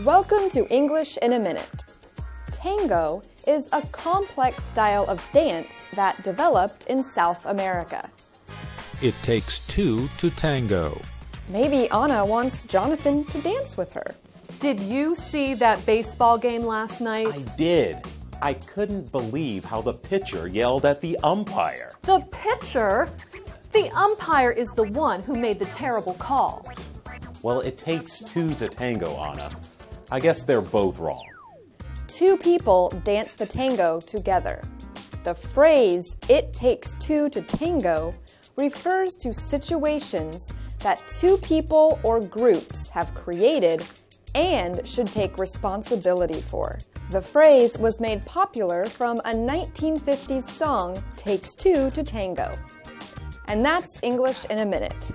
Welcome to English in a Minute. Tango is a complex style of dance that developed in South America. It takes two to tango. Maybe Anna wants Jonathan to dance with her. Did you see that baseball game last night? I did. I couldn't believe how the pitcher yelled at the umpire. The pitcher? The umpire is the one who made the terrible call. Well, it takes two to tango, Anna. I guess they're both wrong. Two people dance the tango together. The phrase, it takes two to tango, refers to situations that two people or groups have created and should take responsibility for. The phrase was made popular from a 1950s song, Takes Two to Tango. And that's English in a Minute.